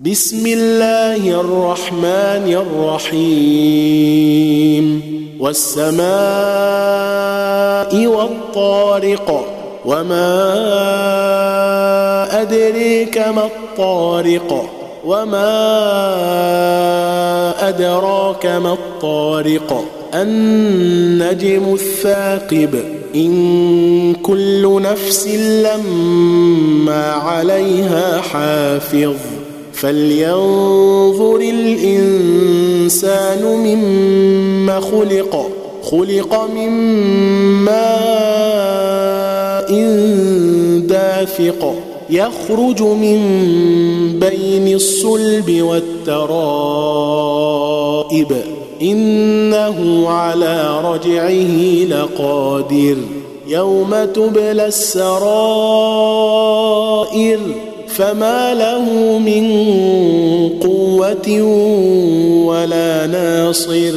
بسم الله الرحمن الرحيم. والسماء والطارق وما أدريك ما الطارق وما أدراك ما الطارق. النجم الثاقب إن كل نفس لما عليها حافظ. فلينظر الإنسان مما خلق خلق من ماء دافق يخرج من بين الصلب والترائب. إنه على رجعه لقادر. يوم تبلى السرائر فما له من قوة ولا ناصر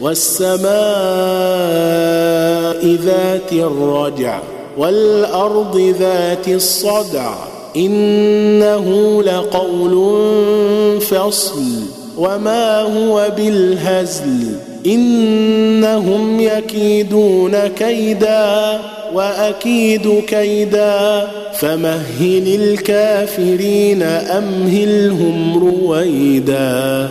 والسماء ذات الرجع والأرض ذات الصدع إنه لقول فصل وما هو بالهزل إنهم يكيدون كيدا وأكيد كيدا فمهل الكافرين أمهلهم رويدا